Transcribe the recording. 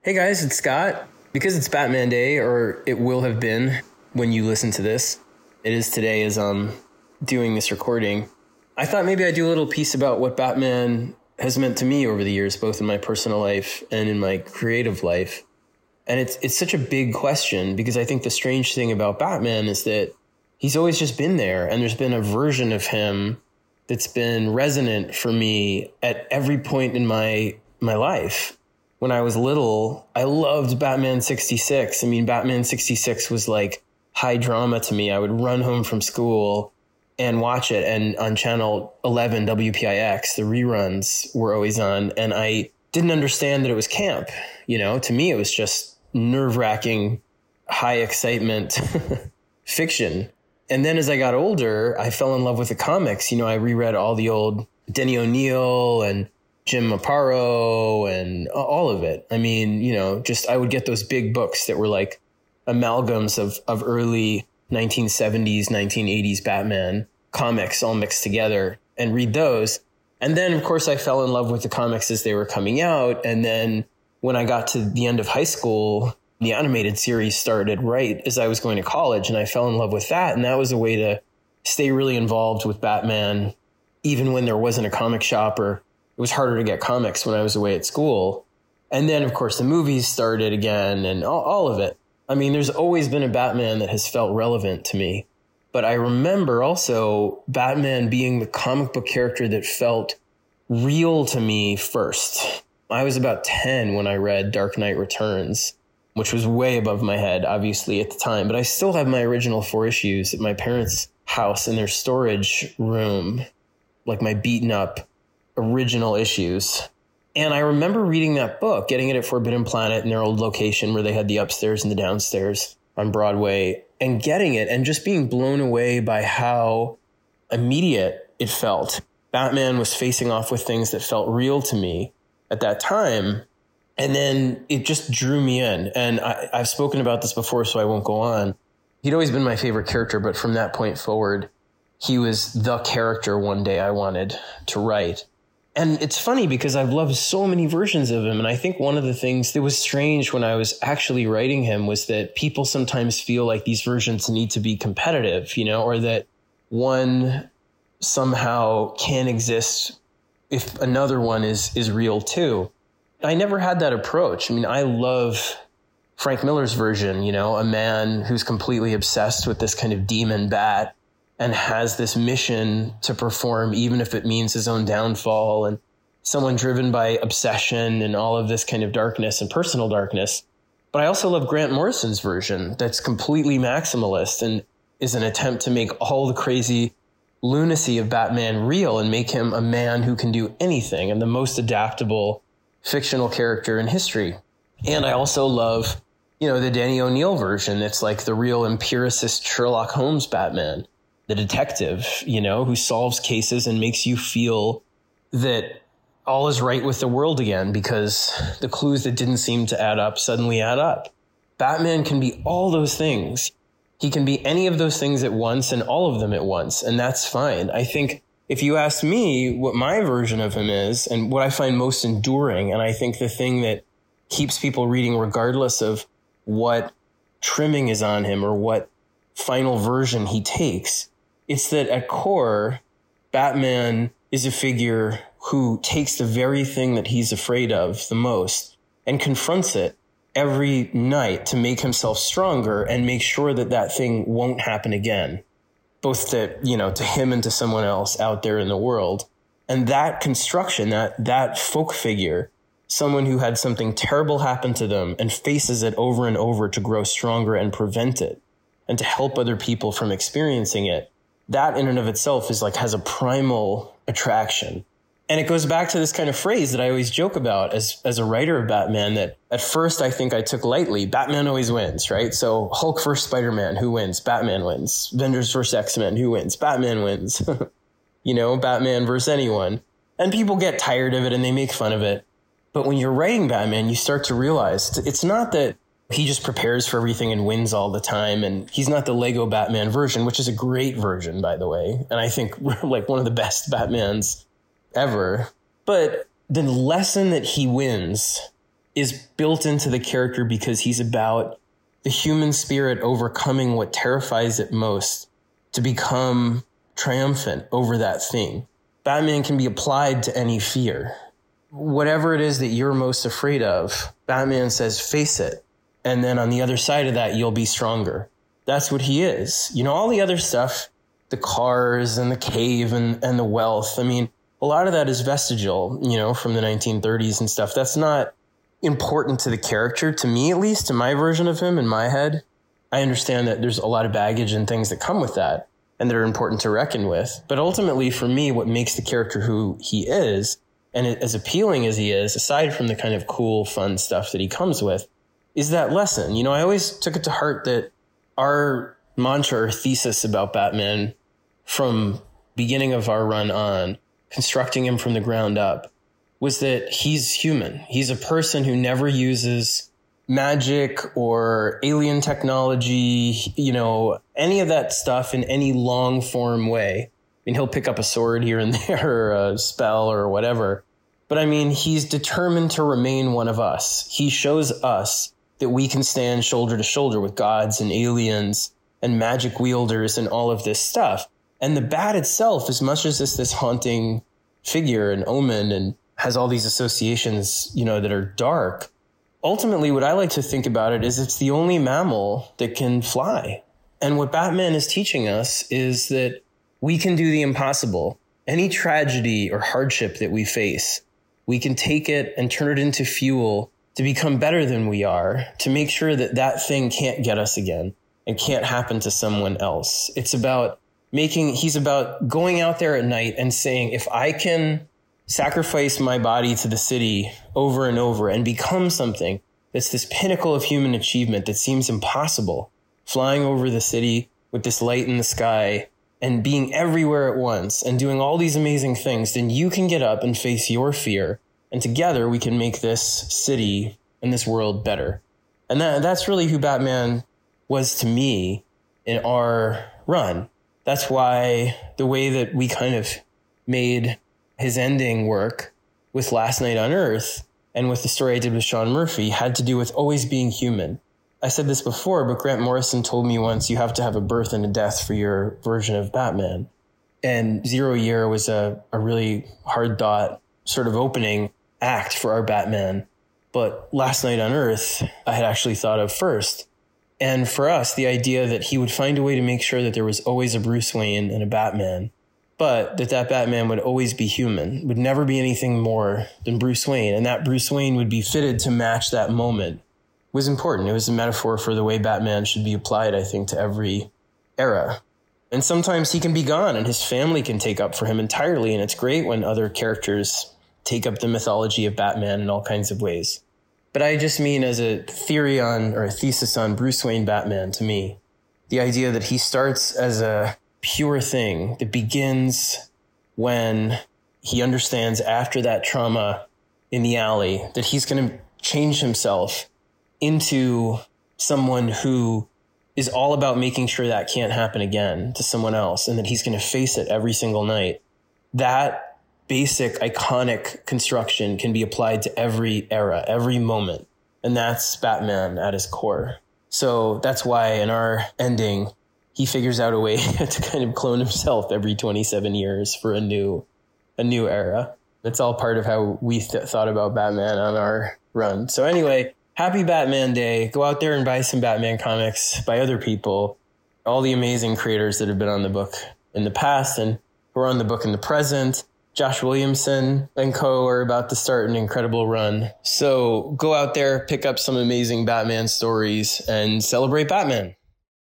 Hey guys, it's Scott. Because it's Batman Day, or it will have been when you listen to this, it is today as I'm doing this recording. I thought maybe I'd do a little piece about what Batman has meant to me over the years, both in my personal life and in my creative life. And it's it's such a big question because I think the strange thing about Batman is that he's always just been there and there's been a version of him that's been resonant for me at every point in my my life when I was little, I loved Batman 66. I mean, Batman 66 was like high drama to me. I would run home from school and watch it. And on channel 11, WPIX, the reruns were always on. And I didn't understand that it was camp. You know, to me, it was just nerve wracking, high excitement fiction. And then as I got older, I fell in love with the comics. You know, I reread all the old Denny O'Neil and Jim Aparo and all of it. I mean, you know, just I would get those big books that were like amalgams of, of early 1970s, 1980s Batman comics all mixed together and read those. And then, of course, I fell in love with the comics as they were coming out. And then when I got to the end of high school, the animated series started right as I was going to college. And I fell in love with that. And that was a way to stay really involved with Batman, even when there wasn't a comic shop or it was harder to get comics when I was away at school. And then, of course, the movies started again and all, all of it. I mean, there's always been a Batman that has felt relevant to me. But I remember also Batman being the comic book character that felt real to me first. I was about 10 when I read Dark Knight Returns, which was way above my head, obviously, at the time. But I still have my original four issues at my parents' house in their storage room, like my beaten up original issues. And I remember reading that book, getting it at Forbidden Planet in their old location where they had the upstairs and the downstairs on Broadway, and getting it and just being blown away by how immediate it felt. Batman was facing off with things that felt real to me at that time. And then it just drew me in. And I, have spoken about this before, so I won't go on. He'd always been my favorite character, but from that point forward, he was the character one day I wanted to write and it's funny because I've loved so many versions of him. And I think one of the things that was strange when I was actually writing him was that people sometimes feel like these versions need to be competitive, you know, or that one somehow can exist if another one is, is real too. I never had that approach. I mean, I love Frank Miller's version, you know, a man who's completely obsessed with this kind of demon bat and has this mission to perform, even if it means his own downfall and someone driven by obsession and all of this kind of darkness and personal darkness. But I also love Grant Morrison's version that's completely maximalist and is an attempt to make all the crazy lunacy of Batman real and make him a man who can do anything and the most adaptable fictional character in history. And I also love, you know, the Danny O'Neil version. It's like the real empiricist Sherlock Holmes Batman the detective, you know, who solves cases and makes you feel that all is right with the world again because the clues that didn't seem to add up suddenly add up. Batman can be all those things. He can be any of those things at once and all of them at once, and that's fine. I think if you ask me what my version of him is and what I find most enduring, and I think the thing that keeps people reading regardless of what trimming is on him or what final version he takes it's that at core, Batman is a figure who takes the very thing that he's afraid of the most and confronts it every night to make himself stronger and make sure that that thing won't happen again, both to, you know, to him and to someone else out there in the world. And that construction, that, that folk figure, someone who had something terrible happen to them and faces it over and over to grow stronger and prevent it and to help other people from experiencing it that in and of itself is like has a primal attraction. And it goes back to this kind of phrase that I always joke about as, as a writer of Batman that at first I think I took lightly. Batman always wins, right? So Hulk versus Spider-Man, who wins? Batman wins. Avengers versus X-Men, who wins? Batman wins. you know, Batman versus anyone. And people get tired of it and they make fun of it. But when you're writing Batman, you start to realize it's not that he just prepares for everything and wins all the time. And he's not the Lego Batman version, which is a great version, by the way. And I think like one of the best Batmans ever. But the lesson that he wins is built into the character because he's about the human spirit overcoming what terrifies it most to become triumphant over that thing. Batman can be applied to any fear. Whatever it is that you're most afraid of, Batman says, face it. And then on the other side of that, you'll be stronger. That's what he is. You know, all the other stuff, the cars and the cave and, and the wealth. I mean, a lot of that is vestigial, you know, from the 1930s and stuff. That's not important to the character, to me at least, to my version of him in my head. I understand that there's a lot of baggage and things that come with that and that are important to reckon with. But ultimately, for me, what makes the character who he is, and as appealing as he is, aside from the kind of cool, fun stuff that he comes with, is that lesson. You know, I always took it to heart that our mantra or thesis about Batman from beginning of our run on, constructing him from the ground up, was that he's human. He's a person who never uses magic or alien technology, you know, any of that stuff in any long form way. I mean, he'll pick up a sword here and there or a spell or whatever. But I mean, he's determined to remain one of us. He shows us that we can stand shoulder to shoulder with gods and aliens and magic wielders and all of this stuff. And the bat itself, as much as it's this haunting figure and omen and has all these associations, you know, that are dark. Ultimately, what I like to think about it is it's the only mammal that can fly. And what Batman is teaching us is that we can do the impossible. Any tragedy or hardship that we face, we can take it and turn it into fuel to become better than we are, to make sure that that thing can't get us again and can't happen to someone else. It's about making, he's about going out there at night and saying, if I can sacrifice my body to the city over and over and become something that's this pinnacle of human achievement that seems impossible, flying over the city with this light in the sky and being everywhere at once and doing all these amazing things, then you can get up and face your fear. And together we can make this city and this world better. And that, that's really who Batman was to me in our run. That's why the way that we kind of made his ending work with Last Night on Earth and with the story I did with Sean Murphy had to do with always being human. I said this before, but Grant Morrison told me once you have to have a birth and a death for your version of Batman. And Zero Year was a, a really hard thought sort of opening act for our Batman. But Last Night on Earth, I had actually thought of first. And for us, the idea that he would find a way to make sure that there was always a Bruce Wayne and a Batman but that that Batman would always be human, would never be anything more than Bruce Wayne, and that Bruce Wayne would be fitted to match that moment was important. It was a metaphor for the way Batman should be applied, I think, to every era. And sometimes he can be gone and his family can take up for him entirely, and it's great when other characters take up the mythology of Batman in all kinds of ways. But I just mean as a theory on or a thesis on Bruce Wayne Batman to me, the idea that he starts as a pure thing that begins when he understands after that trauma in the alley that he's going to change himself into someone who is all about making sure that can't happen again to someone else and that he's going to face it every single night. That basic iconic construction can be applied to every era, every moment. And that's Batman at his core. So that's why in our ending, he figures out a way to kind of clone himself every 27 years for a new a new era. It's all part of how we th- thought about Batman on our run. So anyway, happy Batman Day. Go out there and buy some Batman comics by other people. All the amazing creators that have been on the book in the past and who are on the book in the present. Josh Williamson and co are about to start an incredible run. So go out there, pick up some amazing Batman stories and celebrate Batman.